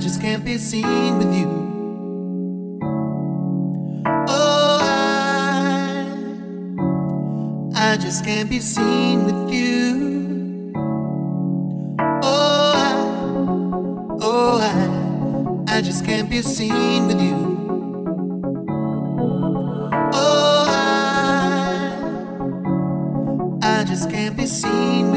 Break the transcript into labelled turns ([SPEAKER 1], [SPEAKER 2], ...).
[SPEAKER 1] just can't be seen with you. Oh, I, I just can't be seen with you. Oh, I, oh, I, I just can't be seen with you. Oh, I, I just can't be seen.